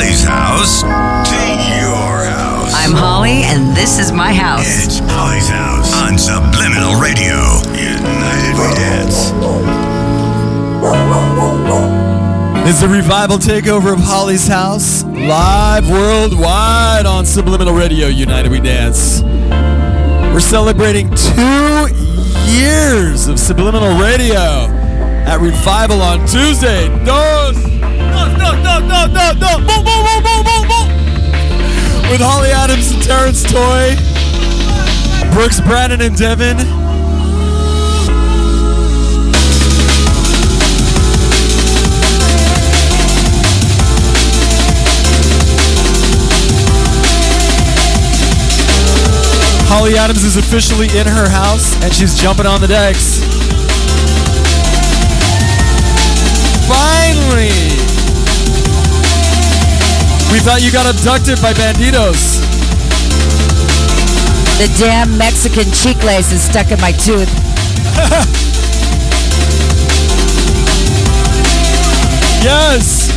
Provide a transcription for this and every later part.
Holly's house to your house. I'm Holly, and this is my house. It's Holly's house on Subliminal Radio. United We Dance. It's the revival takeover of Holly's House, live worldwide on Subliminal Radio, United We Dance. We're celebrating two years of Subliminal Radio at Revival on Tuesday. Dos, With Holly Adams and Terence Toy, Brooks Brandon and Devin. Holly Adams is officially in her house and she's jumping on the decks. Finally! We thought you got abducted by banditos. The damn Mexican cheek lace is stuck in my tooth. Yes!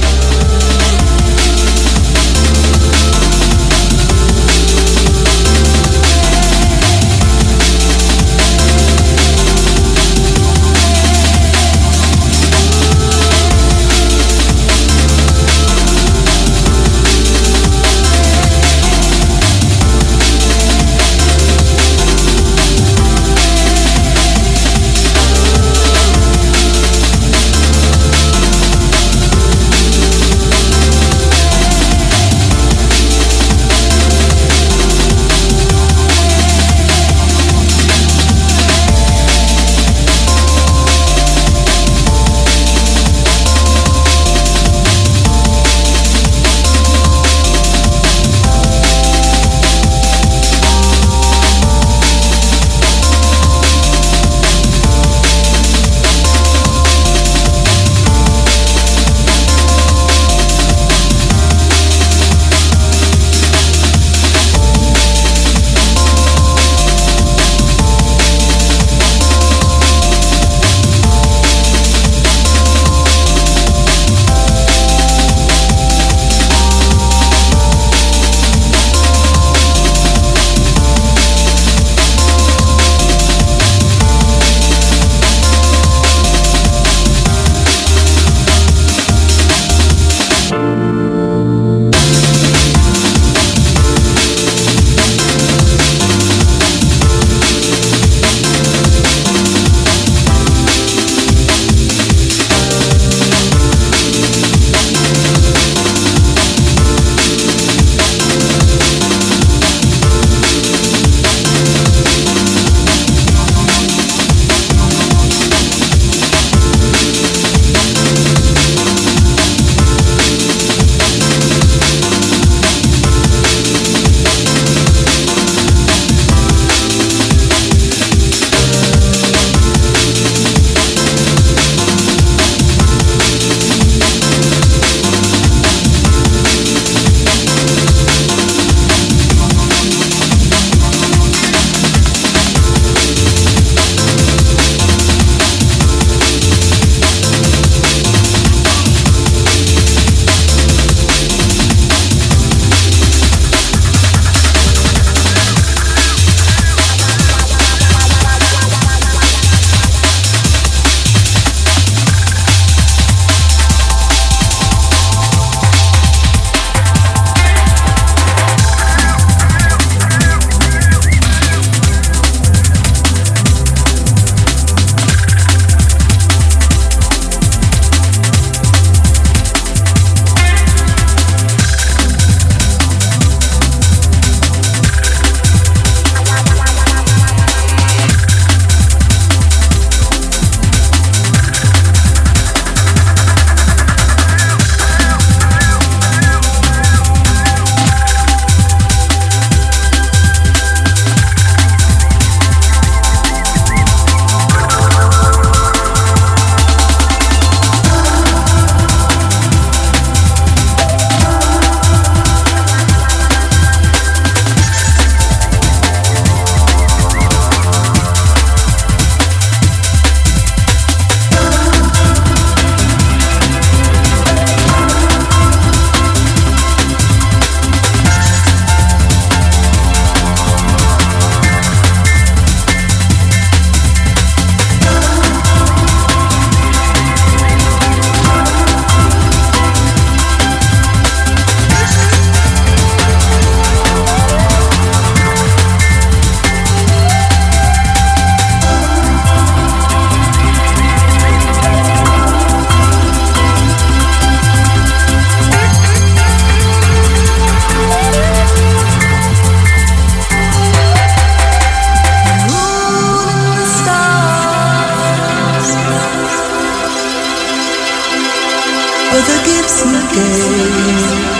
the gifts you gave.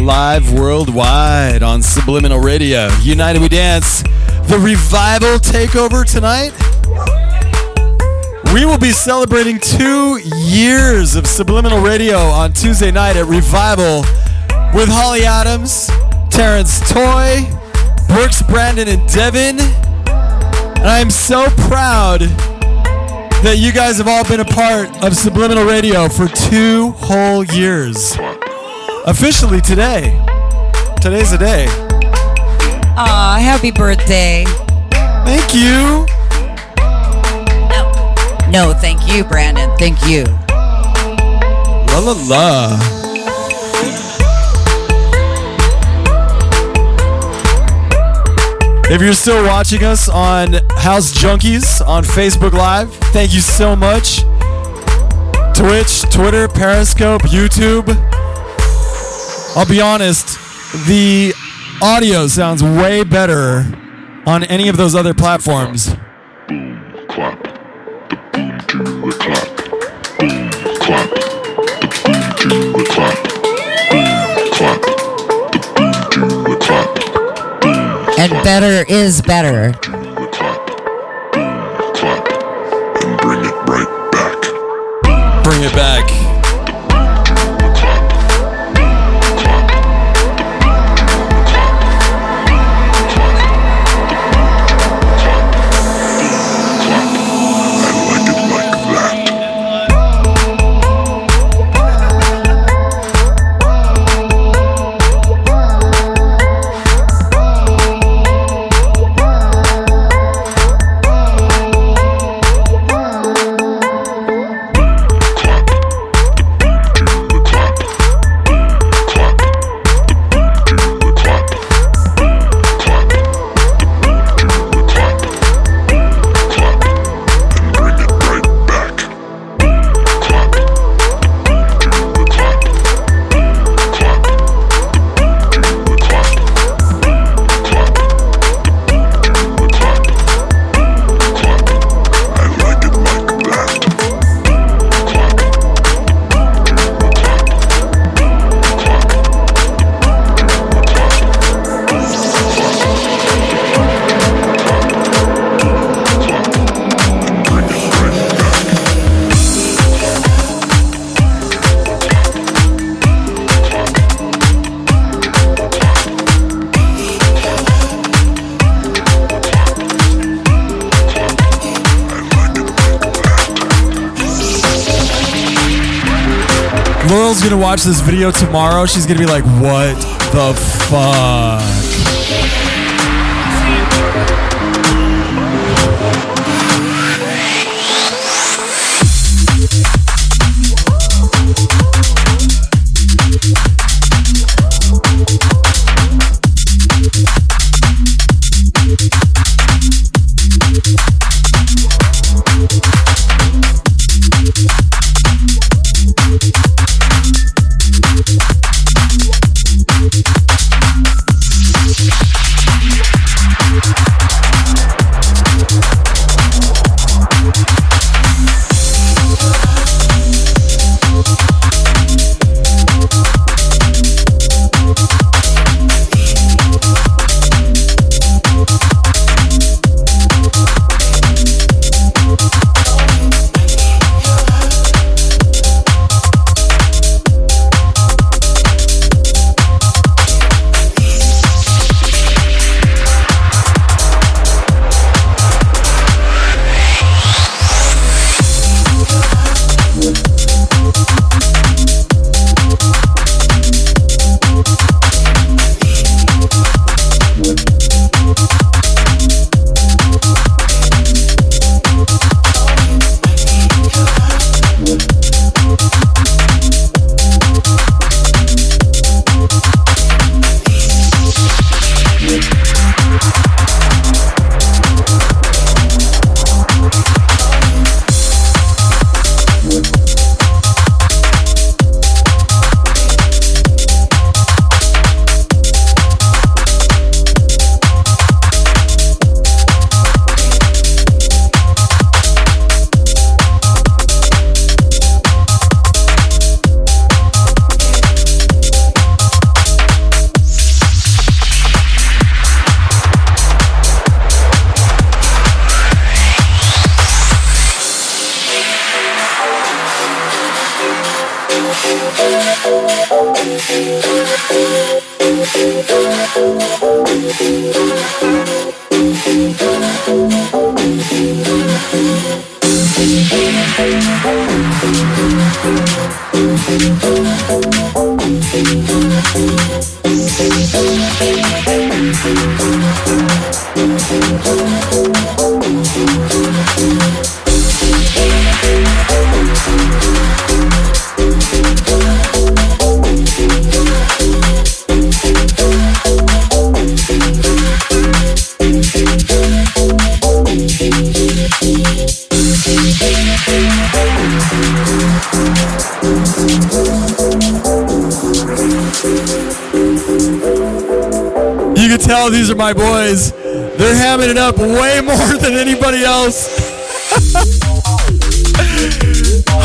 Live worldwide on Subliminal Radio. United We Dance, the revival takeover tonight. We will be celebrating two years of Subliminal Radio on Tuesday night at Revival with Holly Adams, Terence Toy, Brooks Brandon, and Devin. And I am so proud that you guys have all been a part of Subliminal Radio for two whole years. Officially today. Today's the day. Aw, happy birthday. Thank you. No, thank you, Brandon. Thank you. La la la. If you're still watching us on House Junkies on Facebook Live, thank you so much. Twitch, Twitter, Periscope, YouTube. I'll be honest, the audio sounds way better on any of those other platforms. clap, the boom to the clap, boom, clap, the boom to the clap, boom, clap, the boom to the clap, boom, And better is better. Laurel's gonna watch this video tomorrow. She's gonna be like, what the fuck?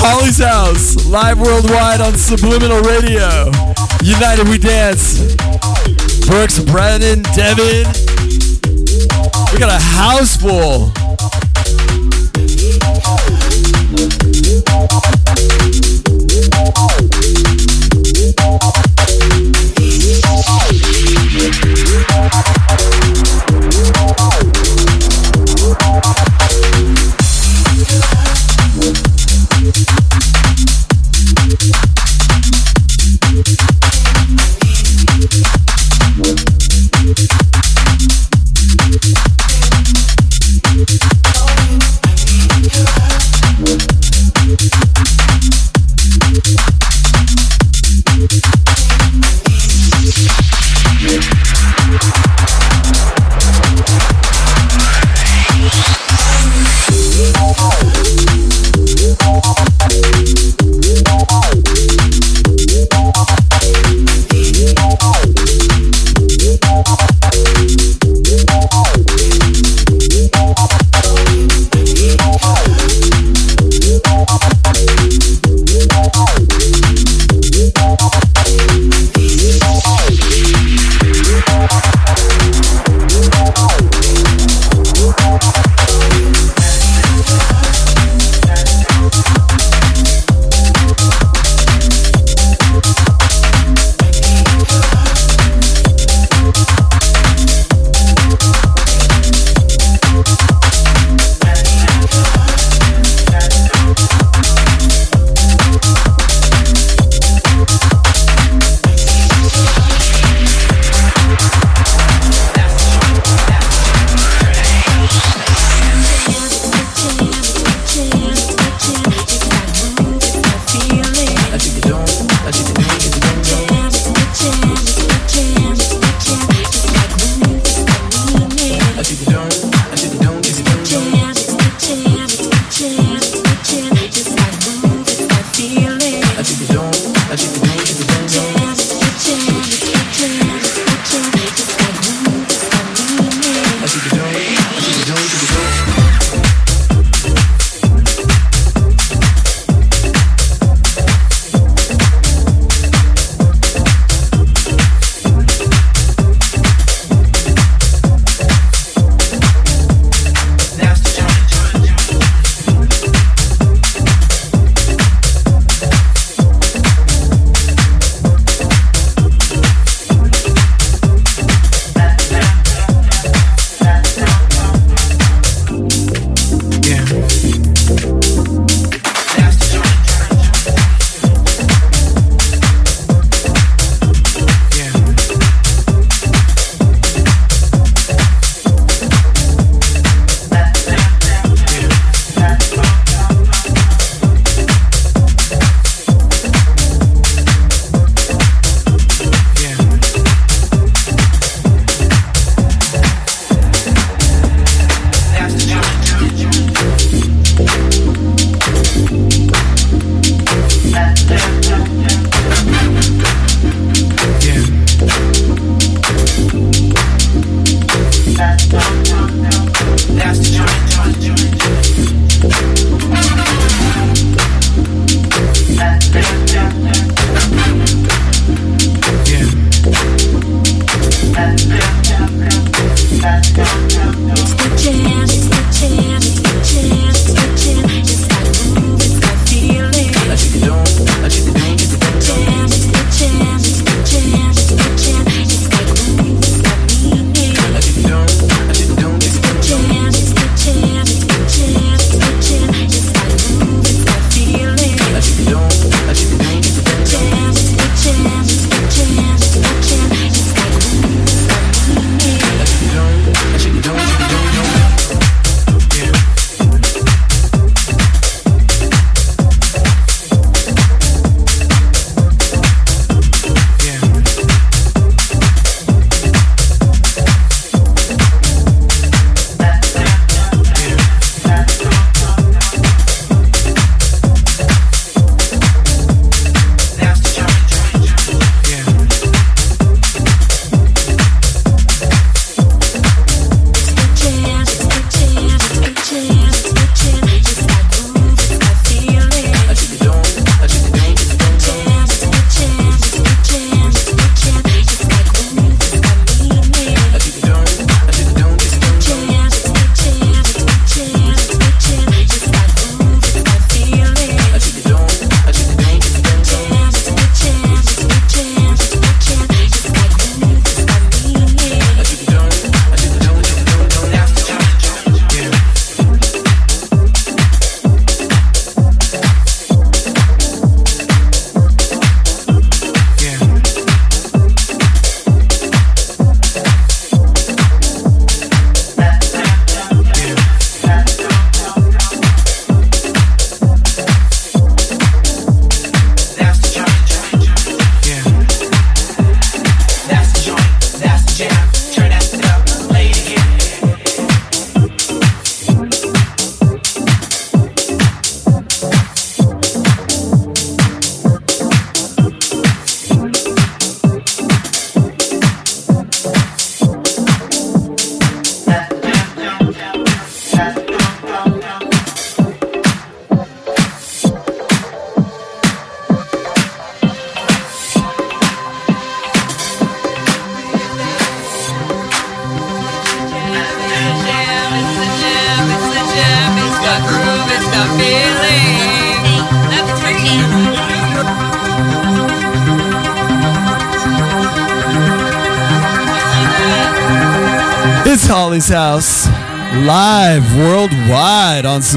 Holly's House, live worldwide on Subliminal Radio. United We Dance. Brooks, Brandon, Devin. We got a house full. feeling.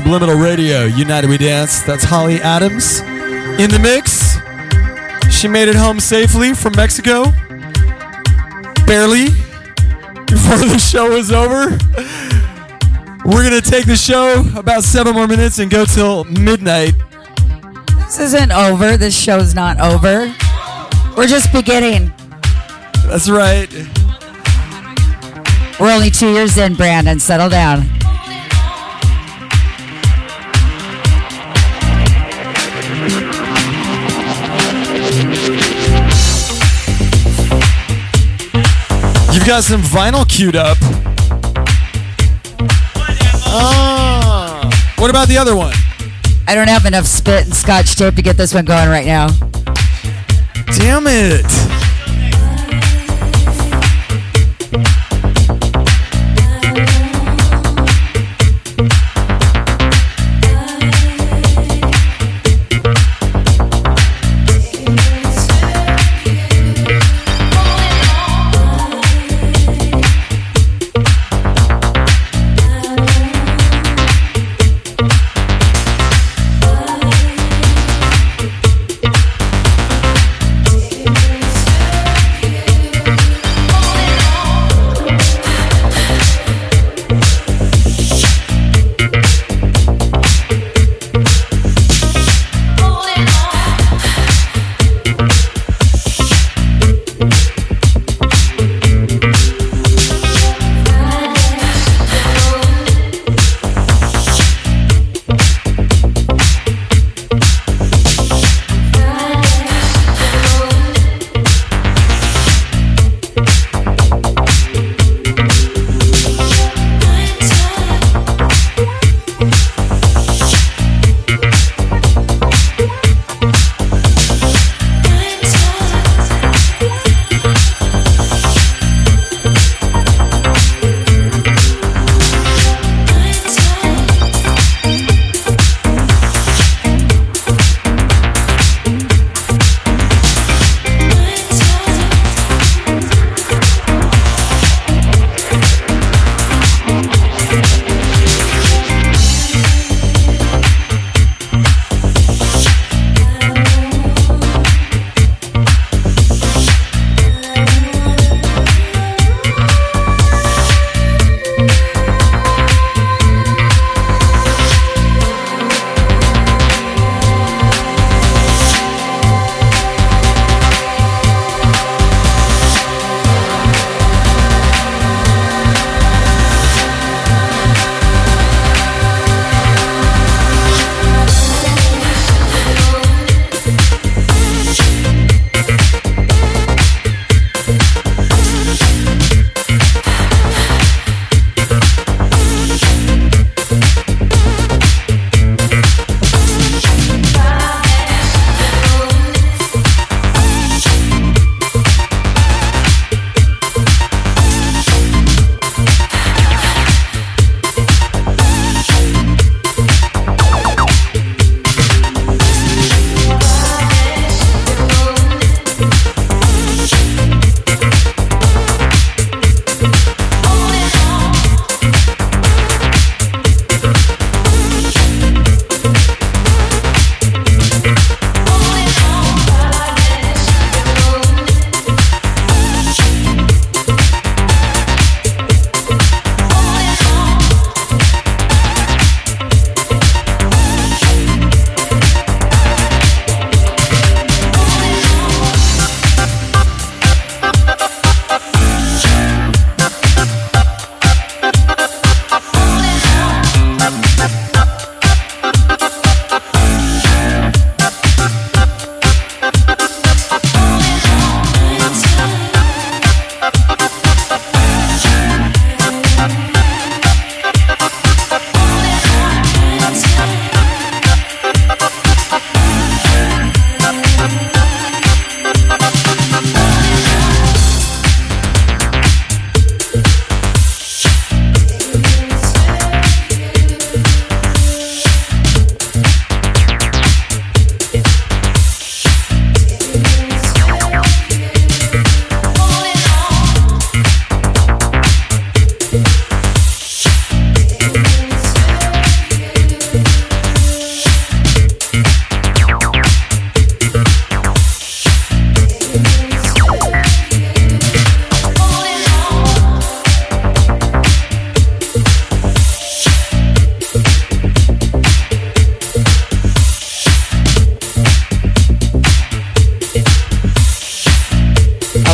Subliminal Radio. United We Dance. That's Holly Adams in the mix. She made it home safely from Mexico, barely before the show was over. We're gonna take the show about seven more minutes and go till midnight. This isn't over. This show's not over. We're just beginning. That's right. We're only two years in, Brandon. Settle down. Got some vinyl queued up. Ah. What about the other one? I don't have enough spit and scotch tape to get this one going right now. Damn it.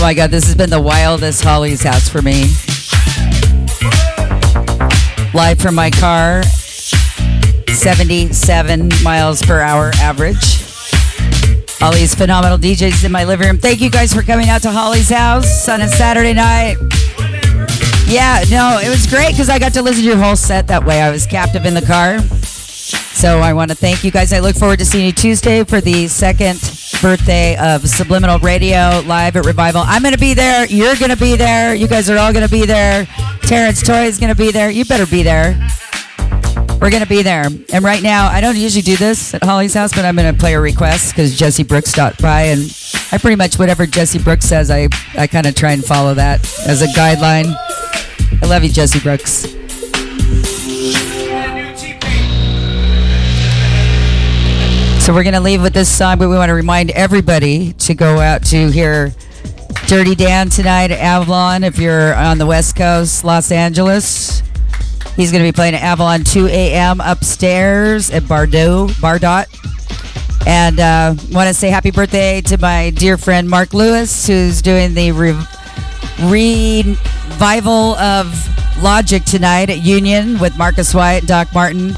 My God, this has been the wildest Holly's house for me. Live from my car, 77 miles per hour average. All these phenomenal DJs in my living room. Thank you guys for coming out to Holly's house on a Saturday night. Yeah, no, it was great because I got to listen to your whole set that way. I was captive in the car. So I want to thank you guys. I look forward to seeing you Tuesday for the second birthday of Subliminal Radio live at Revival. I'm going to be there. You're going to be there. You guys are all going to be there. Terence Toy is going to be there. You better be there. We're going to be there. And right now, I don't usually do this at Holly's house, but I'm going to play a request because Jesse Brooks stopped by. And I pretty much, whatever Jesse Brooks says, I, I kind of try and follow that as a guideline. I love you, Jesse Brooks. So we're going to leave with this song, but we want to remind everybody to go out to hear Dyrti Dan tonight at Avalon if you're on the West Coast, Los Angeles. He's going to be playing at Avalon 2 a.m. upstairs at Bardot. Bardot. And uh, want to say happy birthday to my dear friend Mark Lewis, who's doing the re- revival of Logic tonight at Union with Marcus White Doc Martin.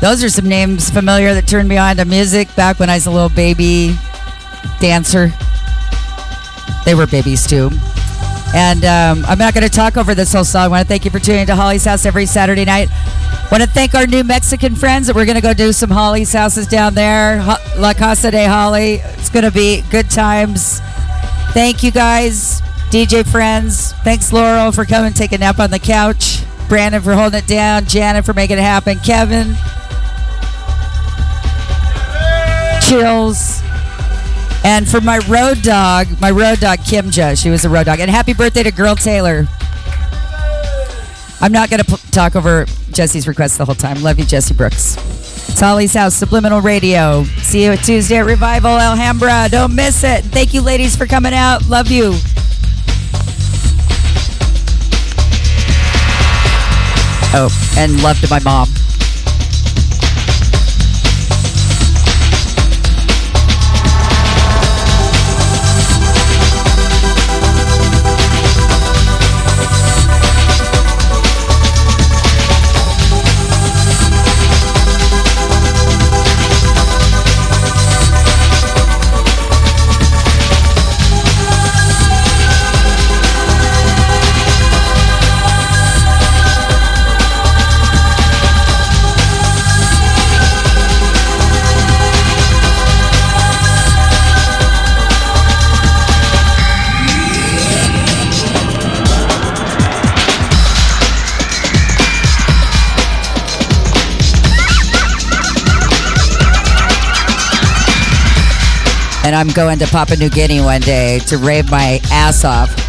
Those are some names familiar that turned me on to music back when I was a little baby dancer. They were babies too. And um, I'm not going to talk over this whole song. I want to thank you for tuning into Holly's House every Saturday night. want to thank our new Mexican friends that we're going to go do some Holly's houses down there. La Casa de Holly. It's going to be good times. Thank you guys, DJ friends. Thanks, Laurel, for coming take a nap on the couch. Brandon for holding it down. Janet for making it happen. Kevin. Chills. And for my road dog, my road dog Kimja, she was a road dog. And happy birthday to Girl Taylor. I'm not going to talk over Jesse's request the whole time. Love you, Jesse Brooks. It's Holly's House, Subliminal Radio. See you Tuesday at Revival Alhambra. Don't miss it. Thank you, ladies, for coming out. Love you. Oh, and love to my mom. Going to Papua New Guinea one day to rave my ass off.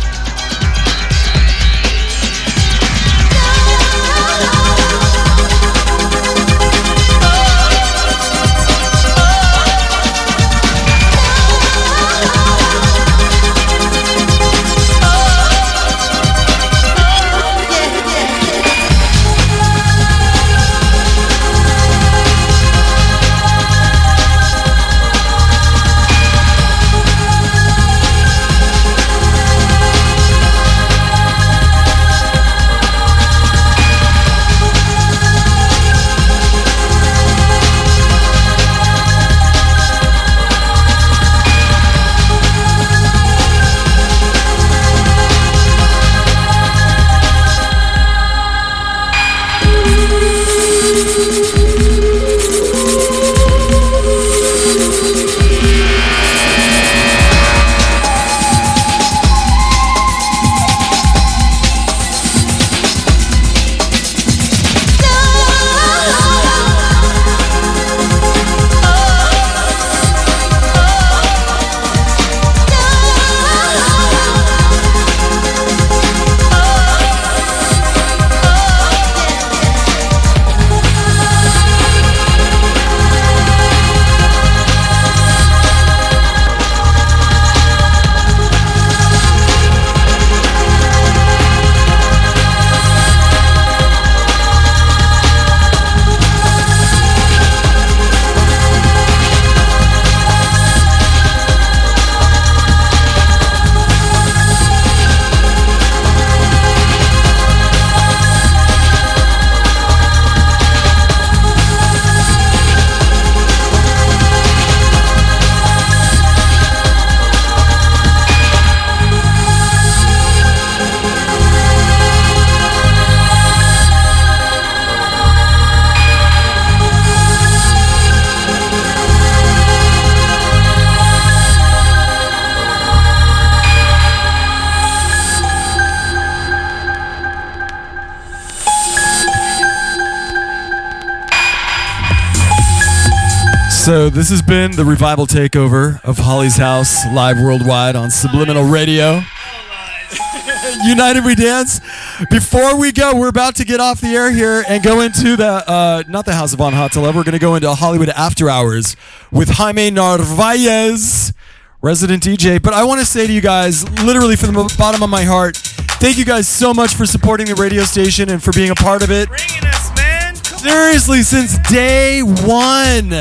This has been the revival takeover of Holly's House live worldwide on Subliminal Radio. United We Dance. Before we go, we're about to get off the air here and go into the uh, not the House of On Hot to Love. We're going to go into Hollywood After Hours with Jaime Narvaez, resident DJ. But I want to say to you guys, literally from the bottom of my heart, thank you guys so much for supporting the radio station and for being a part of it. Bringing us, man. Seriously, since day one.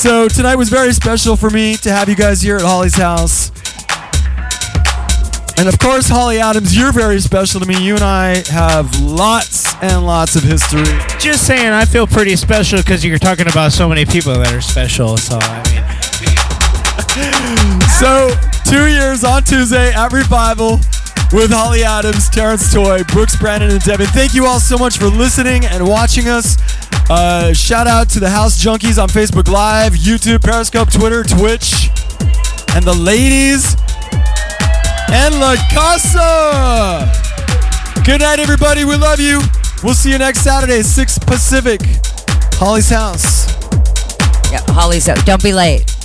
So tonight was very special for me to have you guys here at Holly's house. And of course, Holly Adams, you're very special to me. You and I have lots and lots of history. Just saying, I feel pretty special because you're talking about so many people that are special. So I mean, So, two years on Tuesday at Revival with Holly Adams, Terence Toy, Brooks Brandon, and Devin. Thank you all so much for listening and watching us. Uh, shout out to the House Junkies on Facebook Live, YouTube, Periscope, Twitter, Twitch, and the ladies and La Casa. Good night, everybody. We love you. We'll see you next Saturday, 6 Pacific. Holly's house. Yeah, Holly's house. Don't be late.